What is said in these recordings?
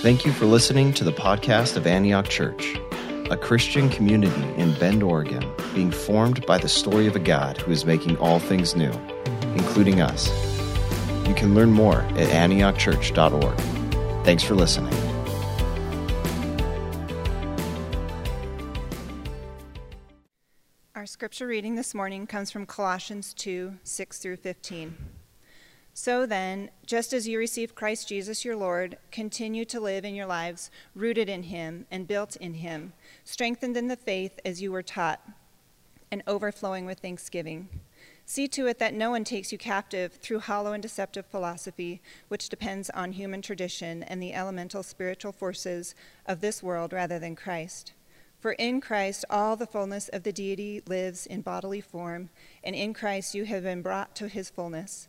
Thank you for listening to the podcast of Antioch Church, a Christian community in Bend, Oregon, being formed by the story of a God who is making all things new, including us. You can learn more at antiochchurch.org. Thanks for listening. Our scripture reading this morning comes from Colossians 2 6 through 15. So then, just as you received Christ Jesus your Lord, continue to live in your lives rooted in him and built in him, strengthened in the faith as you were taught, and overflowing with thanksgiving. See to it that no one takes you captive through hollow and deceptive philosophy, which depends on human tradition and the elemental spiritual forces of this world rather than Christ. For in Christ all the fullness of the deity lives in bodily form, and in Christ you have been brought to his fullness.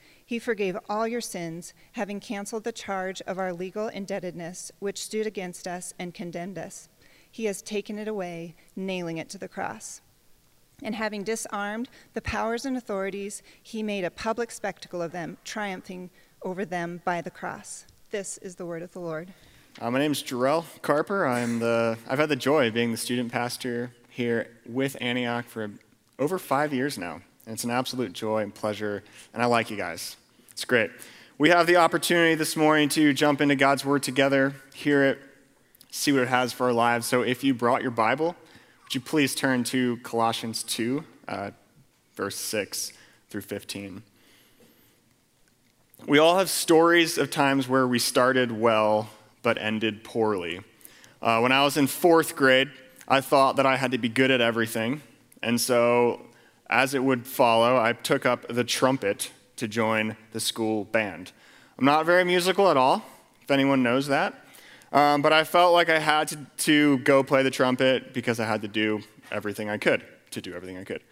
He forgave all your sins, having canceled the charge of our legal indebtedness, which stood against us and condemned us. He has taken it away, nailing it to the cross. And having disarmed the powers and authorities, he made a public spectacle of them, triumphing over them by the cross. This is the word of the Lord. Uh, my name is Jarrell Carper. I'm the, I've had the joy of being the student pastor here with Antioch for over five years now. And it's an absolute joy and pleasure, and I like you guys. It's great. We have the opportunity this morning to jump into God's Word together, hear it, see what it has for our lives. So if you brought your Bible, would you please turn to Colossians 2, uh, verse 6 through 15. We all have stories of times where we started well but ended poorly. Uh, when I was in fourth grade, I thought that I had to be good at everything. And so, as it would follow, I took up the trumpet to join the school band. I'm not very musical at all, if anyone knows that. Um, but I felt like I had to, to, go play the trumpet because I had to do everything I could to do everything I could.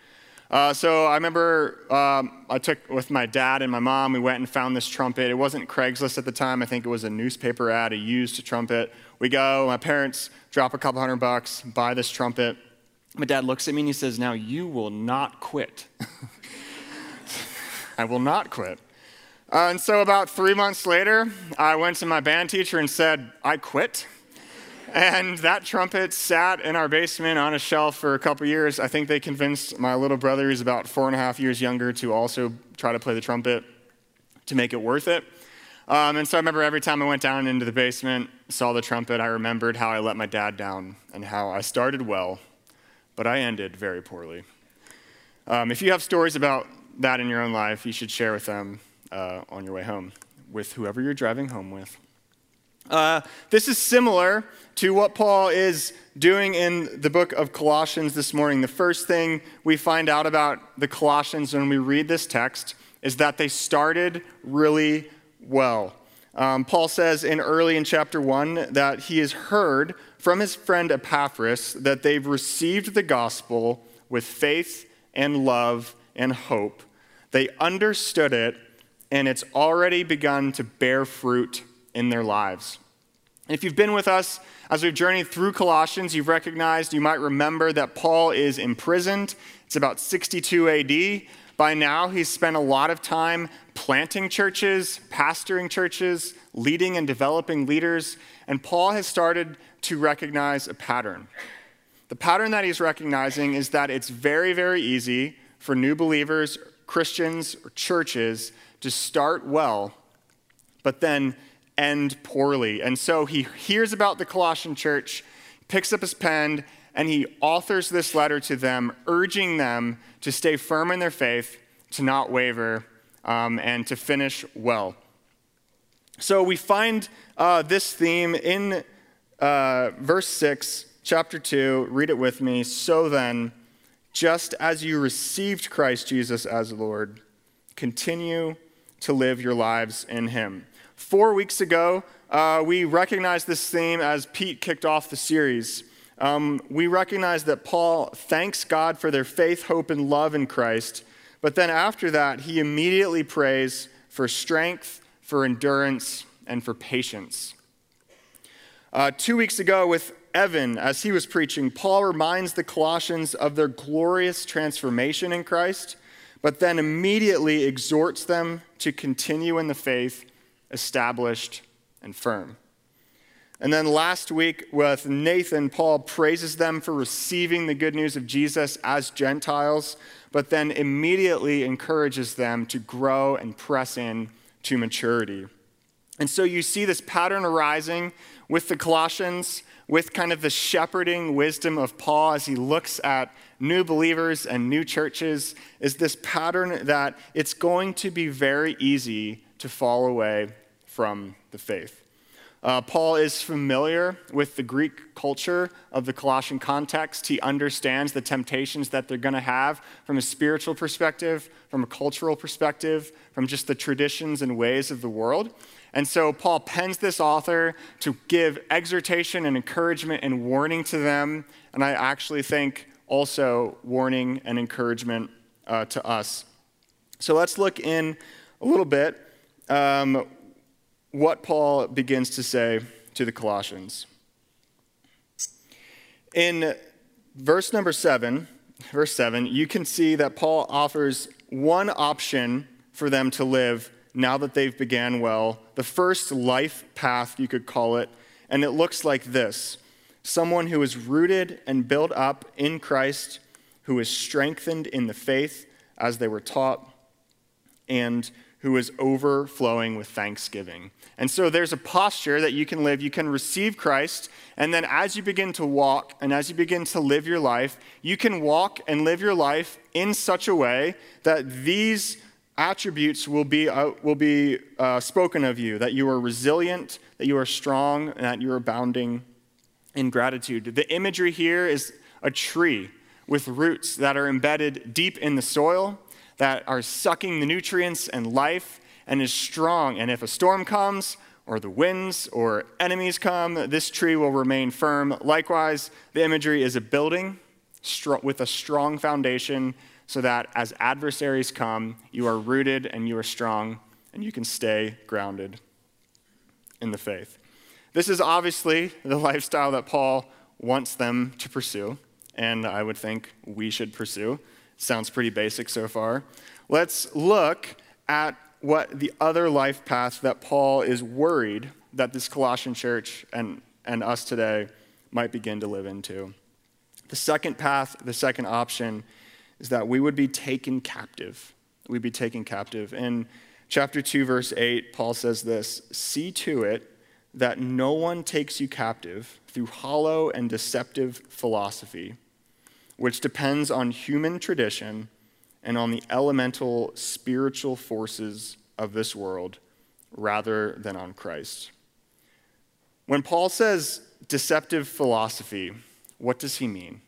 Uh, so I remember um, I took with my dad and my mom, we went and found this trumpet. It wasn't Craigslist at the time, I think it was a newspaper ad, a used trumpet. We go, my parents drop a couple hundred bucks, buy this trumpet. My dad looks at me and he says, Now you will not quit. I will not quit. Uh, and so, about three months later, I went to my band teacher and said, I quit. And that trumpet sat in our basement on a shelf for a couple years. I think they convinced my little brother, who's about four and a half years younger, to also try to play the trumpet to make it worth it. Um, and so I remember every time I went down into the basement, saw the trumpet, I remembered how I let my dad down and how I started well, but I ended very poorly. Um, if you have stories about that in your own life, you should share with them uh, on your way home with whoever you're driving home with. Uh, this is similar to what Paul is doing in the book of Colossians this morning. The first thing we find out about the Colossians when we read this text is that they started really well. Um, Paul says in early in chapter 1 that he has heard from his friend Epaphras that they've received the gospel with faith and love and hope they understood it, and it's already begun to bear fruit in their lives. if you've been with us as we've journeyed through Colossians, you've recognized, you might remember that Paul is imprisoned. It's about 62 AD. By now, he's spent a lot of time planting churches, pastoring churches, leading and developing leaders, and Paul has started to recognize a pattern. The pattern that he's recognizing is that it's very, very easy for new believers Christians or churches to start well, but then end poorly. And so he hears about the Colossian church, picks up his pen, and he authors this letter to them, urging them to stay firm in their faith, to not waver, um, and to finish well. So we find uh, this theme in uh, verse 6, chapter 2. Read it with me. So then, just as you received Christ Jesus as Lord, continue to live your lives in Him. Four weeks ago, uh, we recognized this theme as Pete kicked off the series. Um, we recognize that Paul thanks God for their faith, hope, and love in Christ, but then after that, he immediately prays for strength, for endurance, and for patience. Uh, two weeks ago, with Evan, as he was preaching, Paul reminds the Colossians of their glorious transformation in Christ, but then immediately exhorts them to continue in the faith established and firm. And then last week with Nathan, Paul praises them for receiving the good news of Jesus as Gentiles, but then immediately encourages them to grow and press in to maturity. And so you see this pattern arising with the Colossians, with kind of the shepherding wisdom of Paul as he looks at new believers and new churches, is this pattern that it's going to be very easy to fall away from the faith. Uh, Paul is familiar with the Greek culture of the Colossian context. He understands the temptations that they're going to have from a spiritual perspective, from a cultural perspective, from just the traditions and ways of the world. And so Paul pens this author to give exhortation and encouragement and warning to them. And I actually think also warning and encouragement uh, to us. So let's look in a little bit. Um, what Paul begins to say to the Colossians. In verse number seven, verse seven, you can see that Paul offers one option for them to live now that they've began well, the first life path, you could call it, and it looks like this someone who is rooted and built up in Christ, who is strengthened in the faith as they were taught, and who is overflowing with thanksgiving. And so there's a posture that you can live. You can receive Christ, and then as you begin to walk and as you begin to live your life, you can walk and live your life in such a way that these attributes will be, uh, will be uh, spoken of you that you are resilient, that you are strong, and that you are abounding in gratitude. The imagery here is a tree with roots that are embedded deep in the soil that are sucking the nutrients and life and is strong. And if a storm comes, or the winds or enemies come, this tree will remain firm. Likewise, the imagery is a building with a strong foundation so that as adversaries come, you are rooted and you are strong and you can stay grounded in the faith. This is obviously the lifestyle that Paul wants them to pursue, and I would think we should pursue. Sounds pretty basic so far. Let's look at what the other life path that Paul is worried that this Colossian church and, and us today might begin to live into. The second path, the second option, is that we would be taken captive. We'd be taken captive. In chapter 2, verse 8, Paul says this See to it that no one takes you captive through hollow and deceptive philosophy which depends on human tradition and on the elemental spiritual forces of this world rather than on Christ. When Paul says deceptive philosophy, what does he mean?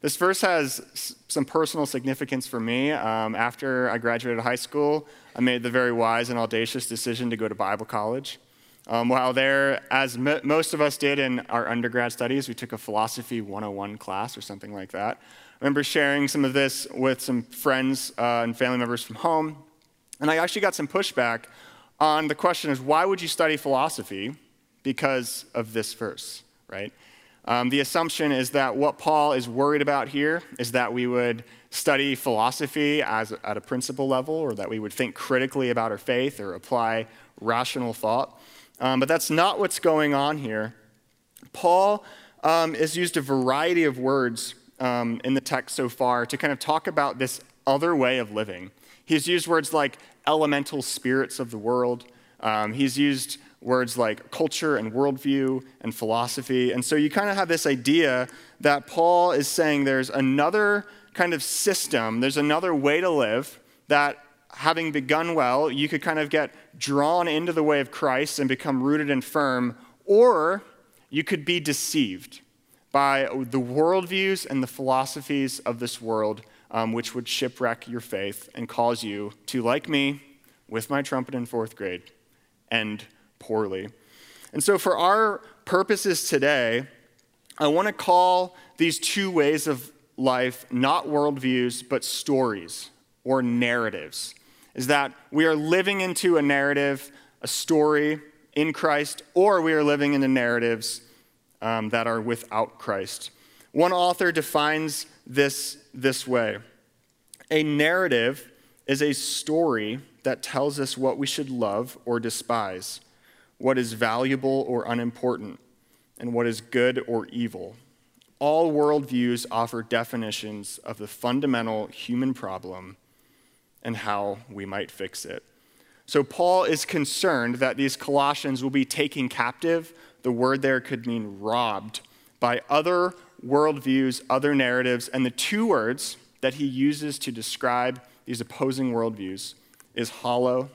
This verse has some personal significance for me. Um, after I graduated high school, I made the very wise and audacious decision to go to Bible college. Um, while there, as m- most of us did in our undergrad studies, we took a philosophy 101 class or something like that. I remember sharing some of this with some friends uh, and family members from home, and I actually got some pushback on the question is why would you study philosophy because of this verse, right? Um, the assumption is that what Paul is worried about here is that we would study philosophy as, at a principle level, or that we would think critically about our faith or apply rational thought. Um, but that's not what's going on here. Paul um, has used a variety of words um, in the text so far to kind of talk about this other way of living. He's used words like elemental spirits of the world. Um, he's used words like culture and worldview and philosophy. And so you kind of have this idea that Paul is saying there's another kind of system, there's another way to live that having begun well, you could kind of get drawn into the way of Christ and become rooted and firm, or you could be deceived by the worldviews and the philosophies of this world, um, which would shipwreck your faith and cause you to, like me, with my trumpet in fourth grade, end poorly. And so, for our purposes today, I want to call these two ways of life not worldviews, but stories or narratives. Is that we are living into a narrative, a story in Christ, or we are living into narratives um, that are without Christ. One author defines this this way A narrative is a story that tells us what we should love or despise, what is valuable or unimportant, and what is good or evil. All worldviews offer definitions of the fundamental human problem and how we might fix it. So, Paul is concerned that these Colossians will be taken captive. The word there could mean robbed by other worldviews, other narratives, and the two words that he uses to describe these opposing worldviews is hollow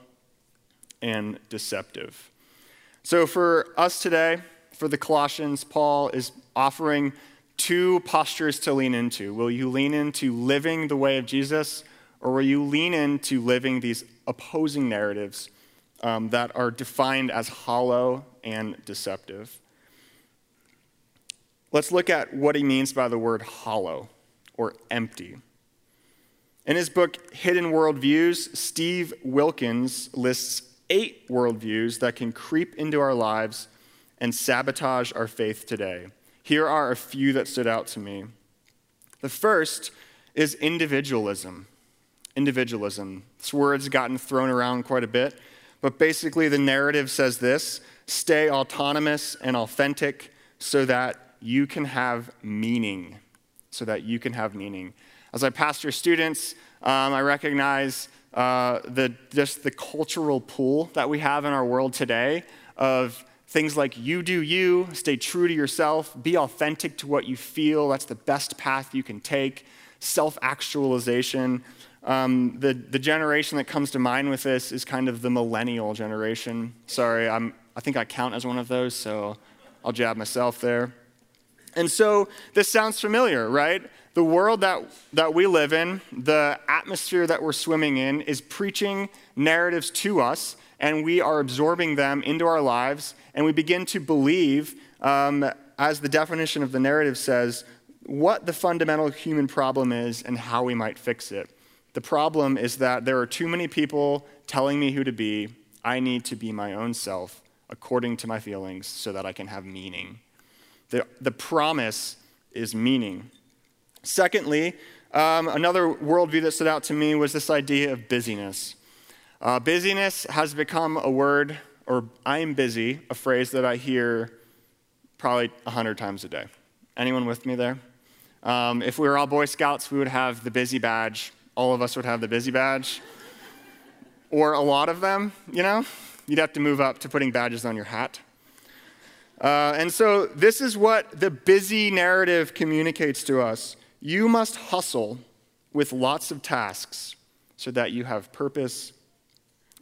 and deceptive. So, for us today, for the Colossians, Paul is offering two postures to lean into. Will you lean into living the way of Jesus, or will you lean into living these opposing narratives um, that are defined as hollow and deceptive? Let's look at what he means by the word hollow or empty. In his book, Hidden Worldviews, Steve Wilkens lists eight worldviews that can creep into our lives and sabotage our faith today. Here are a few that stood out to me. The first is individualism. Individualism. This word's gotten thrown around quite a bit, but basically the narrative says this stay autonomous and authentic so that you can have meaning. So that you can have meaning. As I pastor students, um, I recognize uh, the, just the cultural pool that we have in our world today of Things like you do you, stay true to yourself, be authentic to what you feel. That's the best path you can take. Self actualization. Um, the, the generation that comes to mind with this is kind of the millennial generation. Sorry, I'm, I think I count as one of those, so I'll jab myself there. And so this sounds familiar, right? The world that, that we live in, the atmosphere that we're swimming in, is preaching narratives to us and we are absorbing them into our lives, and we begin to believe, um, as the definition of the narrative says, what the fundamental human problem is and how we might fix it. The problem is that there are too many people telling me who to be. I need to be my own self according to my feelings so that I can have meaning. The, the promise is meaning. Secondly, um, another worldview that stood out to me was this idea of busyness. Uh, busyness has become a word, or I'm busy, a phrase that I hear probably 100 times a day. Anyone with me there? Um, if we were all Boy Scouts, we would have the busy badge. All of us would have the busy badge. or a lot of them, you know? You'd have to move up to putting badges on your hat. Uh, and so, this is what the busy narrative communicates to us. You must hustle with lots of tasks so that you have purpose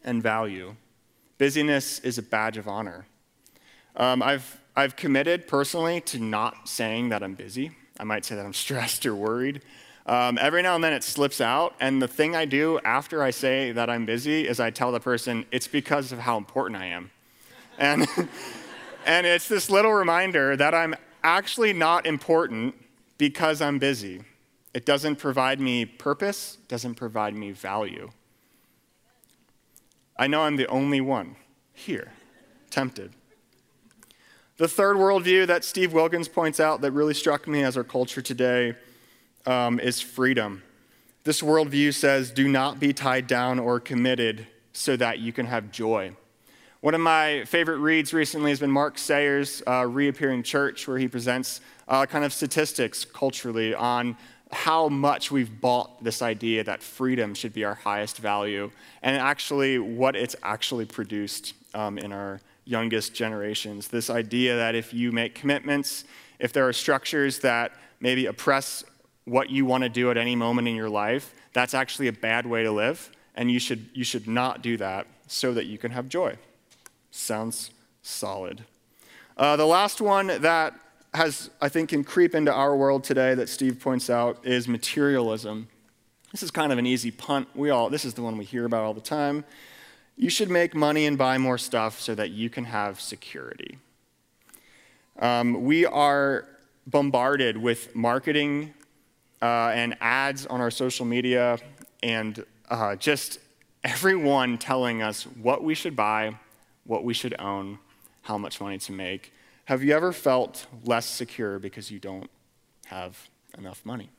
and value. Busyness is a badge of honor. Um, I've, I've committed personally to not saying that I'm busy. I might say that I'm stressed or worried. Um, every now and then it slips out, and the thing I do after I say that I'm busy is I tell the person it's because of how important I am. And, and it's this little reminder that I'm actually not important because I'm busy. It doesn't provide me purpose, doesn't provide me value. I know I'm the only one here tempted. The third worldview that Steve Wilkens points out that really struck me as our culture today um, is freedom. This worldview says, do not be tied down or committed so that you can have joy. One of my favorite reads recently has been Mark Sayers' uh, Reappearing Church, where he presents uh, kind of statistics culturally on how much we've bought this idea that freedom should be our highest value, and actually what it's actually produced um, in our youngest generations. This idea that if you make commitments, if there are structures that maybe oppress what you want to do at any moment in your life, that's actually a bad way to live, and you should, you should not do that so that you can have joy. Sounds solid. Uh, the last one that has, I think, can creep into our world today that Steve points out is materialism. This is kind of an easy punt. We all, this is the one we hear about all the time. You should make money and buy more stuff so that you can have security. Um, we are bombarded with marketing uh, and ads on our social media and uh, just everyone telling us what we should buy, what we should own, how much money to make. Have you ever felt less secure because you don't have enough money?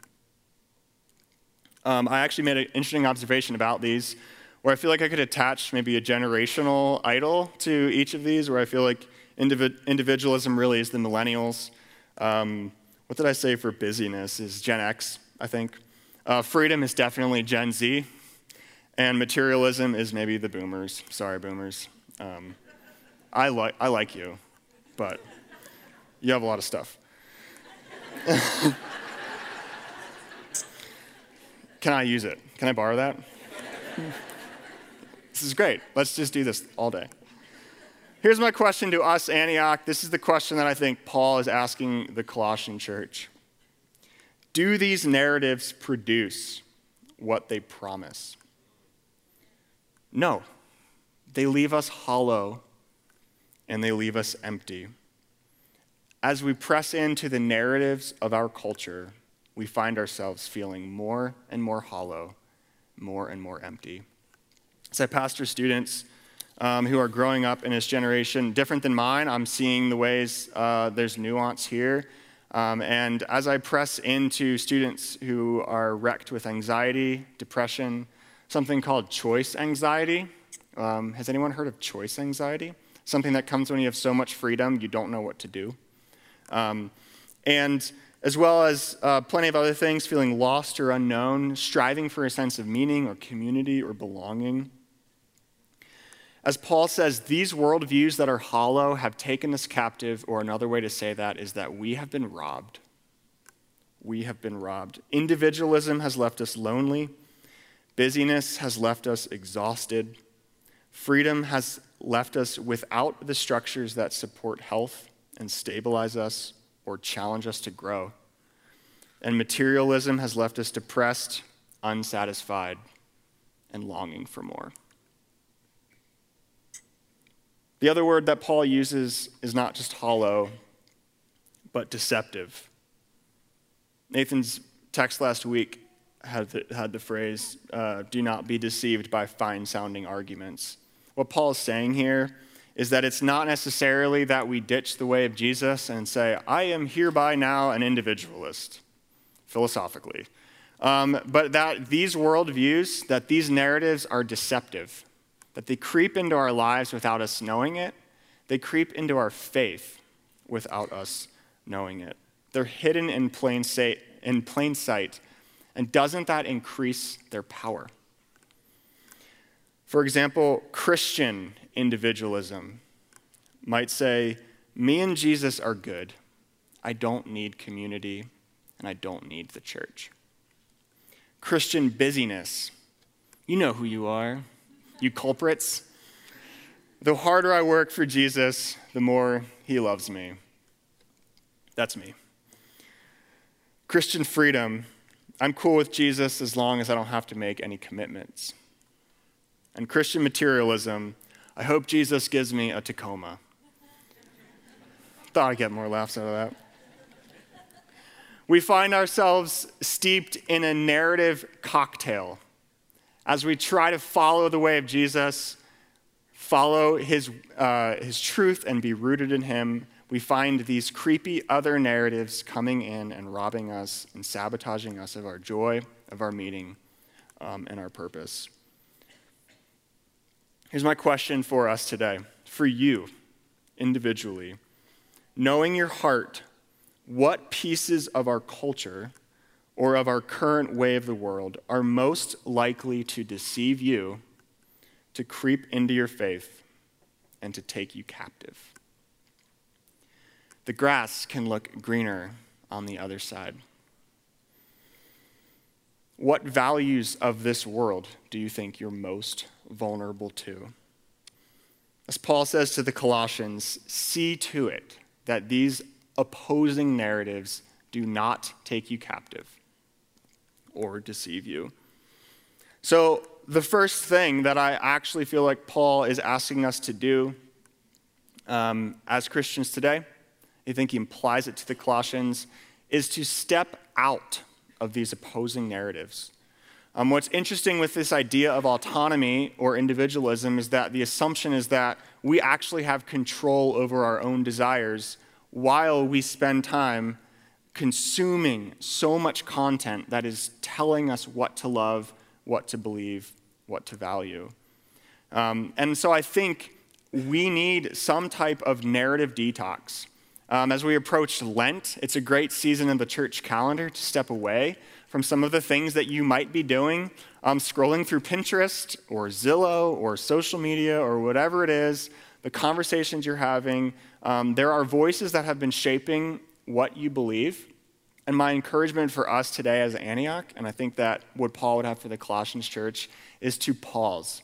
Um, I actually made an interesting observation about these where I feel like I could attach maybe a generational idol to each of these, where I feel like individ- individualism really is the millennials. Um, what did I say for busyness is Gen X, I think. Uh, freedom is definitely Gen Z. And materialism is maybe the boomers. Sorry, boomers. Um, I, li- I like you, but you have a lot of stuff. Can I use it? Can I borrow that? this is great. Let's just do this all day. Here's my question to us, Antioch. This is the question that I think Paul is asking the Colossian church Do these narratives produce what they promise? No. They leave us hollow and they leave us empty. As we press into the narratives of our culture, we find ourselves feeling more and more hollow, more and more empty. As I pastor students um, who are growing up in this generation, different than mine, I'm seeing the ways uh, there's nuance here. Um, and as I press into students who are wrecked with anxiety, depression, something called choice anxiety. Um, has anyone heard of choice anxiety? Something that comes when you have so much freedom, you don't know what to do. Um, and as well as uh, plenty of other things, feeling lost or unknown, striving for a sense of meaning or community or belonging. As Paul says, these worldviews that are hollow have taken us captive, or another way to say that is that we have been robbed. We have been robbed. Individualism has left us lonely. Busyness has left us exhausted. Freedom has left us without the structures that support health and stabilize us or challenge us to grow. And materialism has left us depressed, unsatisfied, and longing for more. The other word that Paul uses is not just hollow, but deceptive. Nathan's text last week had the, had the phrase, uh, do not be deceived by fine sounding arguments. What Paul is saying here is that it's not necessarily that we ditch the way of Jesus and say, I am hereby now an individualist, philosophically. Um, but that these worldviews, that these narratives are deceptive, that they creep into our lives without us knowing it, they creep into our faith without us knowing it. They're hidden in plain sight, in plain sight and doesn't that increase their power? For example, Christian individualism might say, Me and Jesus are good. I don't need community, and I don't need the church. Christian busyness. You know who you are, you culprits. The harder I work for Jesus, the more he loves me. That's me. Christian freedom I'm cool with Jesus as long as I don't have to make any commitments. And Christian materialism, I hope Jesus gives me a Tacoma. Thought I'd get more laughs out of that. We find ourselves steeped in a narrative cocktail as we try to follow the way of Jesus, follow his, uh, his truth, and be rooted in him we find these creepy other narratives coming in and robbing us and sabotaging us of our joy, of our meaning, um, and our purpose. Here's my question for us today, for you individually. Knowing your heart, what pieces of our culture or of our current way of the world are most likely to deceive you, to creep into your faith, and to take you captive? The grass can look greener on the other side. What values of this world do you think you're most vulnerable to? As Paul says to the Colossians, see to it that these opposing narratives do not take you captive or deceive you. So, the first thing that I actually feel like Paul is asking us to do um, as Christians today, I think he implies it to the Colossians, is to step out of these opposing narratives. Um, what's interesting with this idea of autonomy or individualism is that the assumption is that we actually have control over our own desires while we spend time consuming so much content that is telling us what to love, what to believe, what to value. Um, and so I think we need some type of narrative detox. Um, as we approach Lent, it's a great season in the church calendar to step away from some of the things that you might be doing, um, scrolling through Pinterest or Zillow or social media or whatever it is, the conversations you're having. Um, there are voices that have been shaping what you believe. And my encouragement for us today as Antioch, and I think that what Paul would have for the Colossians church, is to pause.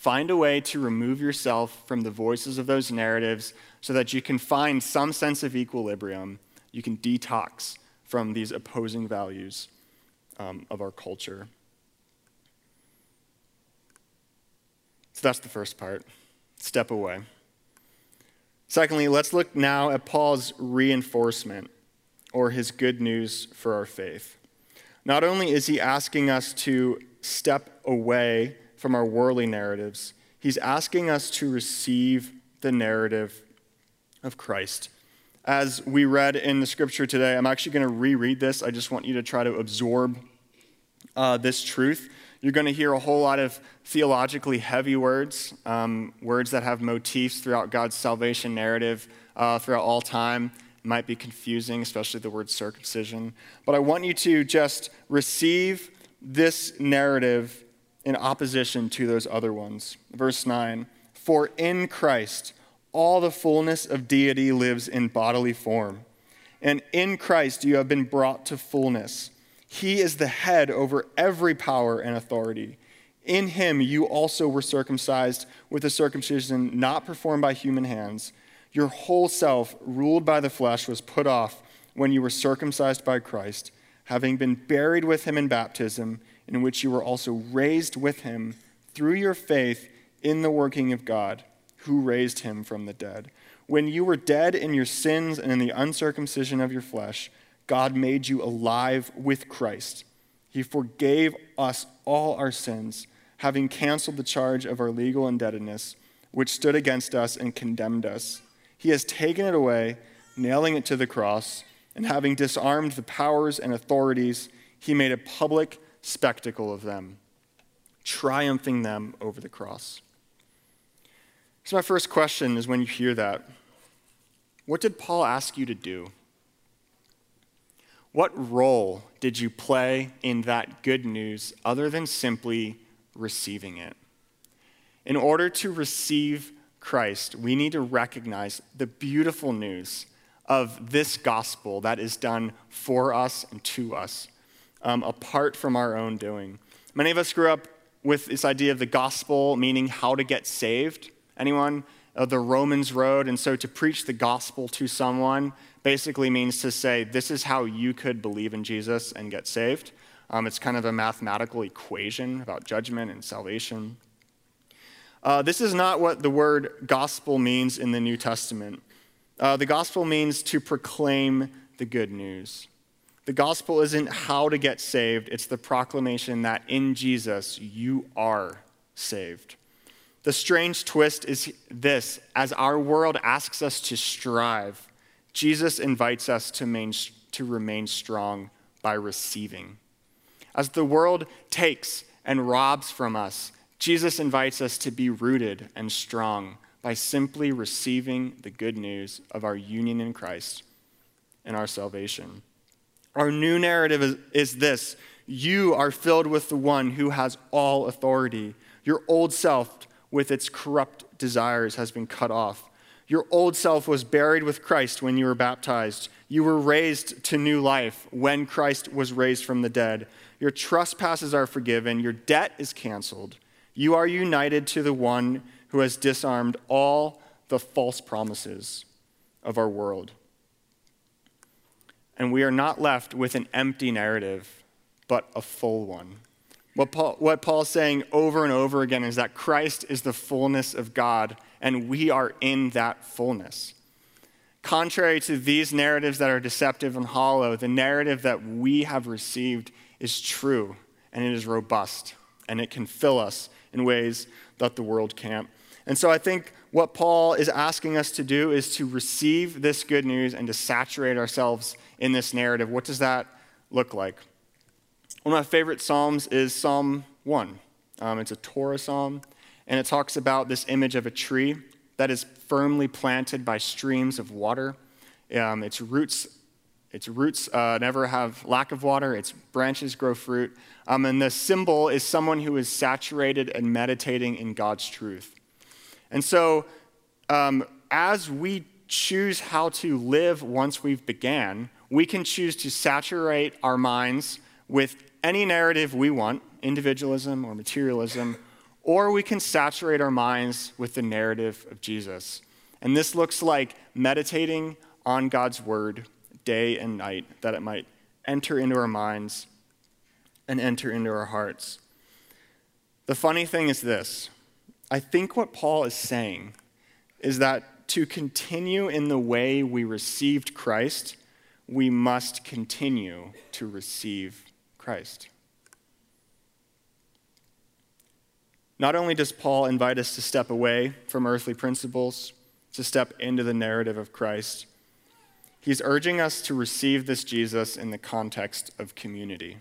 Find a way to remove yourself from the voices of those narratives so that you can find some sense of equilibrium. You can detox from these opposing values um, of our culture. So that's the first part step away. Secondly, let's look now at Paul's reinforcement or his good news for our faith. Not only is he asking us to step away from our worldly narratives, he's asking us to receive the narrative of Christ as we read in the scripture today. I'm actually going to reread this. I just want you to try to absorb uh, this truth. You're going to hear a whole lot of theologically heavy words, um, words that have motifs throughout God's salvation narrative uh, throughout all time. It might be confusing, especially the word circumcision. But I want you to just receive this narrative in opposition to those other ones. Verse 9 For in Christ, all the fullness of deity lives in bodily form. And in Christ you have been brought to fullness. He is the head over every power and authority. In him you also were circumcised with a circumcision not performed by human hands. Your whole self, ruled by the flesh, was put off when you were circumcised by Christ, having been buried with him in baptism, in which you were also raised with him through your faith in the working of God who raised him from the dead. When you were dead in your sins and in the uncircumcision of your flesh, God made you alive with Christ. He forgave us all our sins, having canceled the charge of our legal indebtedness, which stood against us and condemned us. He has taken it away, nailing it to the cross, and having disarmed the powers and authorities, he made a public spectacle of them, triumphing them over the cross. So, my first question is when you hear that, what did Paul ask you to do? What role did you play in that good news other than simply receiving it? In order to receive Christ, we need to recognize the beautiful news of this gospel that is done for us and to us, um, apart from our own doing. Many of us grew up with this idea of the gospel meaning how to get saved. Anyone? of the Romans road. And so to preach the gospel to someone basically means to say, this is how you could believe in Jesus and get saved. Um, it's kind of a mathematical equation about judgment and salvation. Uh, this is not what the word gospel means in the New Testament. Uh, the gospel means to proclaim the good news. The gospel isn't how to get saved, it's the proclamation that in Jesus you are saved. The strange twist is this as our world asks us to strive, Jesus invites us to, main, to remain strong by receiving. As the world takes and robs from us, Jesus invites us to be rooted and strong by simply receiving the good news of our union in Christ and our salvation. Our new narrative is, is this you are filled with the one who has all authority. Your old self with its corrupt desires has been cut off. Your old self was buried with Christ when you were baptized. You were raised to new life when Christ was raised from the dead. Your trespasses are forgiven. Your debt is canceled. You are united to the one who has disarmed all the false promises of our world. And we are not left with an empty narrative, but a full one. What, Paul, what Paul's saying over and over again is that Christ is the fullness of God, and we are in that fullness. Contrary to these narratives that are deceptive and hollow, the narrative that we have received is true, and it is robust, and it can fill us in ways that the world can't. And so I think what Paul is asking us to do is to receive this good news and to saturate ourselves in this narrative. What does that look like? One of my favorite Psalms is Psalm 1. Um, it's a Torah psalm, and it talks about this image of a tree that is firmly planted by streams of water. Um, its roots, its roots uh, never have lack of water, its branches grow fruit. Um, and the symbol is someone who is saturated and meditating in God's truth. And so, um, as we choose how to live once we've began, we can choose to saturate our minds with any narrative we want, individualism or materialism, or we can saturate our minds with the narrative of Jesus. And this looks like meditating on God's word day and night, that it might enter into our minds and enter into our hearts. The funny thing is this I think what Paul is saying is that to continue in the way we received Christ, we must continue to receive Christ. Not only does Paul invite us to step away from earthly principles, to step into the narrative of Christ, he's urging us to receive this Jesus in the context of community.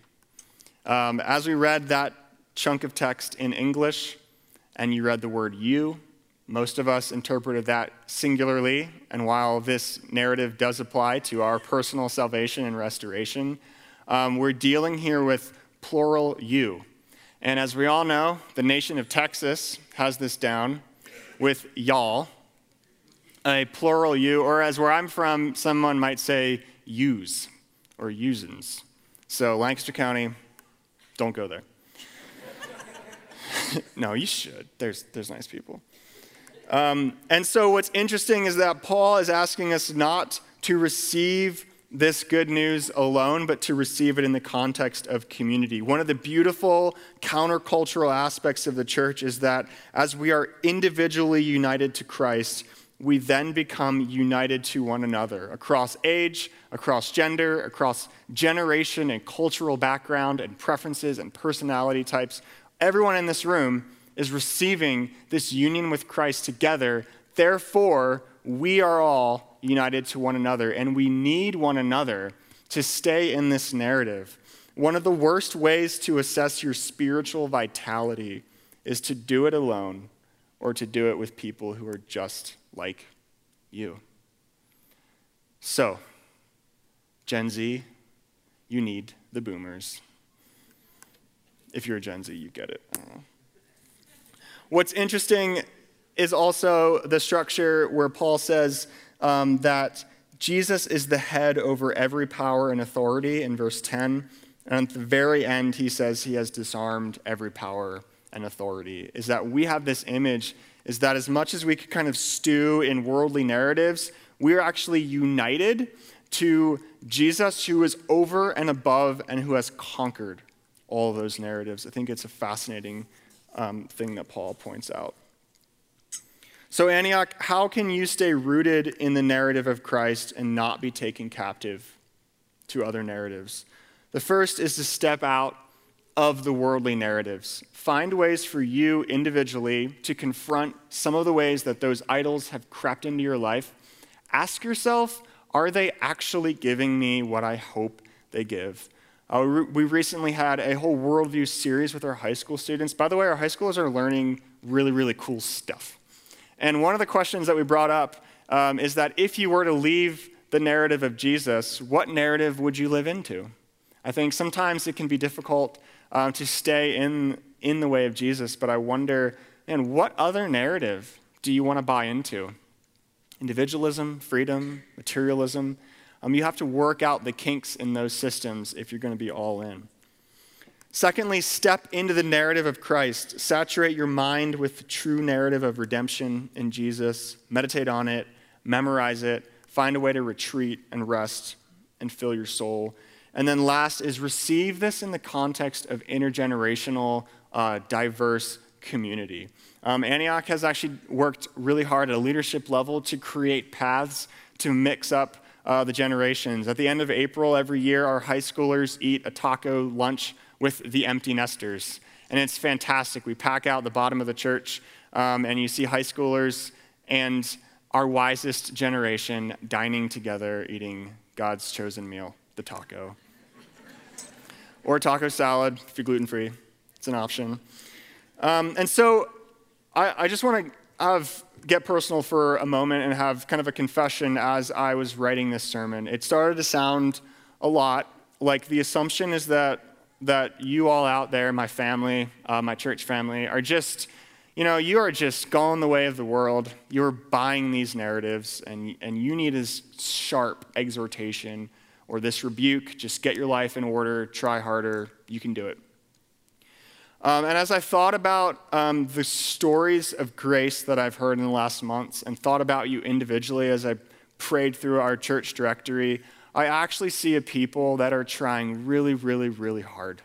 Um, as we read that chunk of text in English, and you read the word you, most of us interpreted that singularly. And while this narrative does apply to our personal salvation and restoration, um, we're dealing here with plural you. And as we all know, the nation of Texas has this down with y'all, a plural you, or as where I'm from, someone might say use or usins. So, Lancaster County, don't go there. no, you should. There's, there's nice people. Um, and so, what's interesting is that Paul is asking us not to receive this good news alone, but to receive it in the context of community. One of the beautiful countercultural aspects of the church is that as we are individually united to Christ, we then become united to one another across age, across gender, across generation and cultural background and preferences and personality types. Everyone in this room is receiving this union with Christ together. Therefore, we are all united to one another, and we need one another to stay in this narrative. One of the worst ways to assess your spiritual vitality is to do it alone or to do it with people who are just like you. So, Gen Z, you need the boomers. If you're a Gen Z, you get it. What's interesting is also the structure where Paul says um, that Jesus is the head over every power and authority in verse 10. And at the very end, he says he has disarmed every power and authority. Is that we have this image, is that as much as we could kind of stew in worldly narratives, we're actually united to Jesus who is over and above and who has conquered all those narratives. I think it's a fascinating um, thing that Paul points out. So, Antioch, how can you stay rooted in the narrative of Christ and not be taken captive to other narratives? The first is to step out of the worldly narratives. Find ways for you individually to confront some of the ways that those idols have crept into your life. Ask yourself, are they actually giving me what I hope they give? Uh, we recently had a whole worldview series with our high school students. By the way, our high schoolers are learning really, really cool stuff. And one of the questions that we brought up um, is that if you were to leave the narrative of Jesus, what narrative would you live into? I think sometimes it can be difficult uh, to stay in, in the way of Jesus, but I wonder, and what other narrative do you want to buy into? Individualism, freedom, materialism? Um, you have to work out the kinks in those systems if you're going to be all in. Secondly, step into the narrative of Christ. Saturate your mind with the true narrative of redemption in Jesus. Meditate on it, memorize it, find a way to retreat and rest and fill your soul. And then last is receive this in the context of intergenerational, uh, diverse community. Um, Antioch has actually worked really hard at a leadership level to create paths to mix up uh, the generations. At the end of April every year, our high schoolers eat a taco lunch with the empty nesters. And it's fantastic. We pack out the bottom of the church, um, and you see high schoolers and our wisest generation dining together, eating God's chosen meal, the taco. or taco salad if you're gluten free, it's an option. Um, and so I, I just want to get personal for a moment and have kind of a confession as I was writing this sermon. It started to sound a lot like the assumption is that that you all out there, my family, uh, my church family, are just, you know, you are just going the way of the world. You're buying these narratives, and, and you need this sharp exhortation or this rebuke. Just get your life in order, try harder, you can do it. Um, and as I thought about um, the stories of grace that I've heard in the last months and thought about you individually as I prayed through our church directory, I actually see a people that are trying really, really, really hard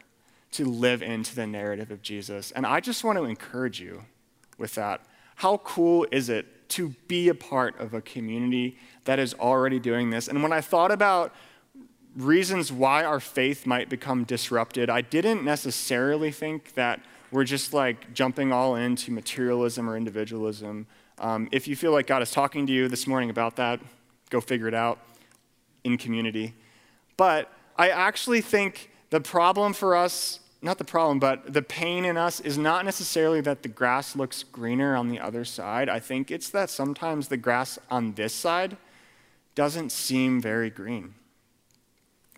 to live into the narrative of Jesus. And I just want to encourage you with that. How cool is it to be a part of a community that is already doing this? And when I thought about reasons why our faith might become disrupted, I didn't necessarily think that we're just like jumping all into materialism or individualism. Um, if you feel like God is talking to you this morning about that, go figure it out in community. But I actually think the problem for us, not the problem, but the pain in us is not necessarily that the grass looks greener on the other side. I think it's that sometimes the grass on this side doesn't seem very green.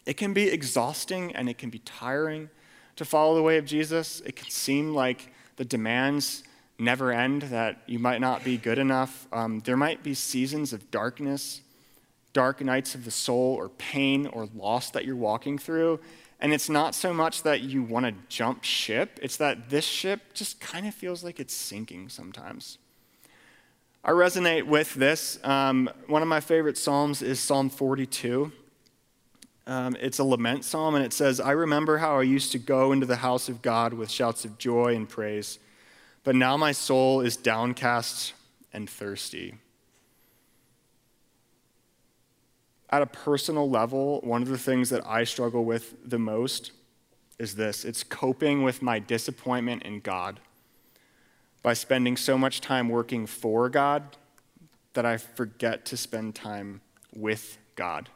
It can be exhausting and it can be tiring to follow the way of Jesus. It can seem like the demands never end, that you might not be good enough. Um, there might be seasons of darkness, dark nights of the soul, or pain or loss that you're walking through. And it's not so much that you want to jump ship, it's that this ship just kind of feels like it's sinking sometimes. I resonate with this. Um, one of my favorite Psalms is Psalm 42. Um, it's a lament psalm, and it says, I remember how I used to go into the house of God with shouts of joy and praise, but now my soul is downcast and thirsty. At a personal level, one of the things that I struggle with the most is this it's coping with my disappointment in God by spending so much time working for God that I forget to spend time with God.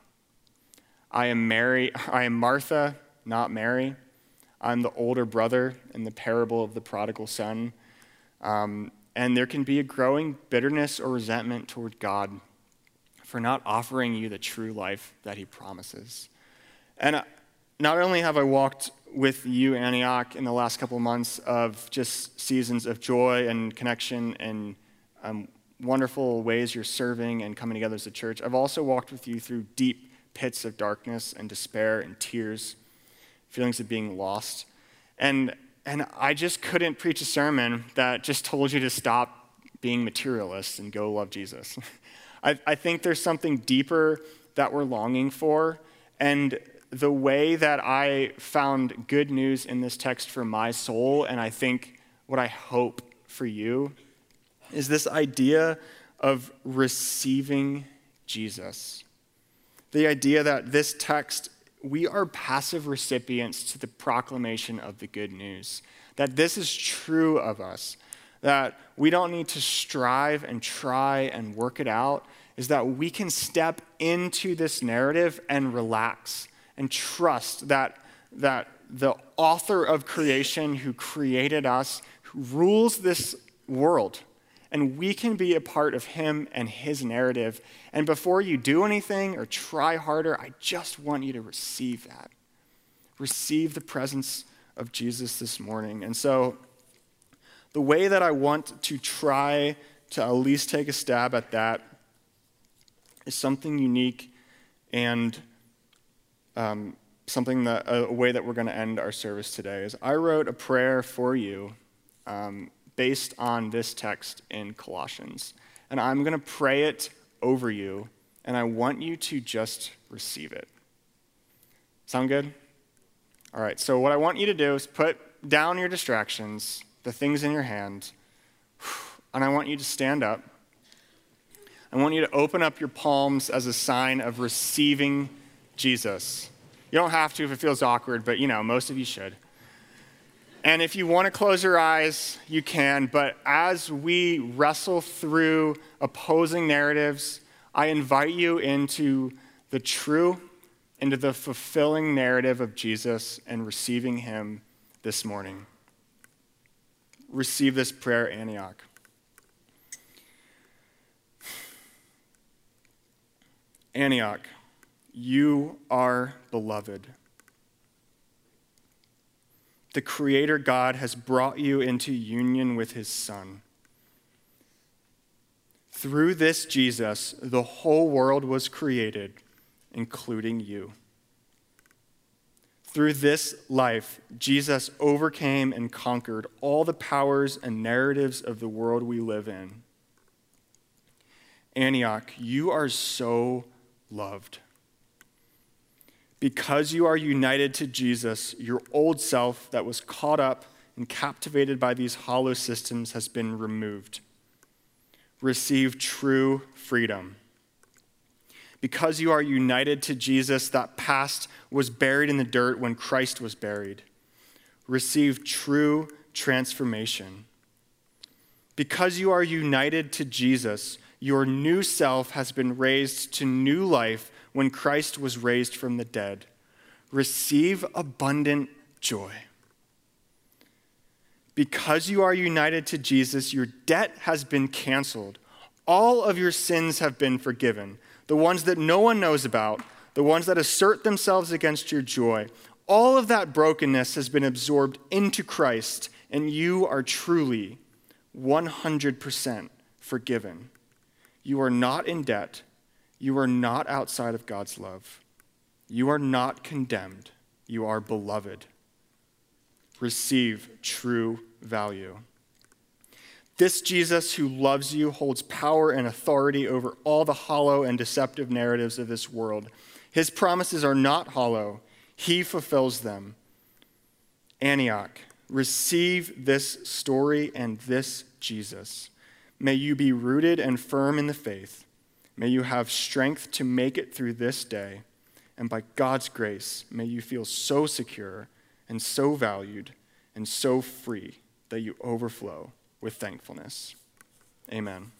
I am Mary, I am Martha, not Mary. I'm the older brother in the parable of the prodigal son. Um, and there can be a growing bitterness or resentment toward God for not offering you the true life that he promises. And uh, not only have I walked with you, Antioch, in the last couple months of just seasons of joy and connection and um, wonderful ways you're serving and coming together as a church, I've also walked with you through deep pits of darkness and despair and tears, feelings of being lost. And, and I just couldn't preach a sermon that just told you to stop being materialists and go love Jesus. I, I think there's something deeper that we're longing for. And the way that I found good news in this text for my soul, and I think what I hope for you, is this idea of receiving Jesus. The idea that this text, we are passive recipients to the proclamation of the good news, that this is true of us, that we don't need to strive and try and work it out, is that we can step into this narrative and relax and trust that, that the author of creation who created us, who rules this world, and we can be a part of him and his narrative. And before you do anything or try harder, I just want you to receive that. Receive the presence of Jesus this morning. And so, the way that I want to try to at least take a stab at that is something unique and um, something that a way that we're going to end our service today is I wrote a prayer for you um, based on this text in Colossians. And I'm going to pray it over you, and I want you to just receive it. Sound good? All right, so what I want you to do is put down your distractions, the things in your hand, and I want you to stand up. I want you to open up your palms as a sign of receiving Jesus. You don't have to if it feels awkward, but you know, most of you should. And if you want to close your eyes, you can. But as we wrestle through opposing narratives, I invite you into the true, into the fulfilling narrative of Jesus and receiving Him this morning. Receive this prayer, Antioch. Antioch, you are beloved. The Creator God has brought you into union with His Son. Through this Jesus, the whole world was created, including you. Through this life, Jesus overcame and conquered all the powers and narratives of the world we live in. Antioch, you are so loved. Because you are united to Jesus, your old self that was caught up and captivated by these hollow systems has been removed. Receive true freedom. Because you are united to Jesus, that past was buried in the dirt when Christ was buried. Receive true transformation. Because you are united to Jesus, your new self has been raised to new life when Christ was raised from the dead. Receive abundant joy. Because you are united to Jesus, your debt has been canceled. All of your sins have been forgiven. The ones that no one knows about, the ones that assert themselves against your joy. All of that brokenness has been absorbed into Christ, and you are truly 100% forgiven. You are not in debt. You are not outside of God's love. You are not condemned. You are beloved. Receive true value. This Jesus who loves you holds power and authority over all the hollow and deceptive narratives of this world. His promises are not hollow, He fulfills them. Antioch, receive this story and this Jesus. May you be rooted and firm in the faith. May you have strength to make it through this day. And by God's grace, may you feel so secure and so valued and so free that you overflow with thankfulness. Amen.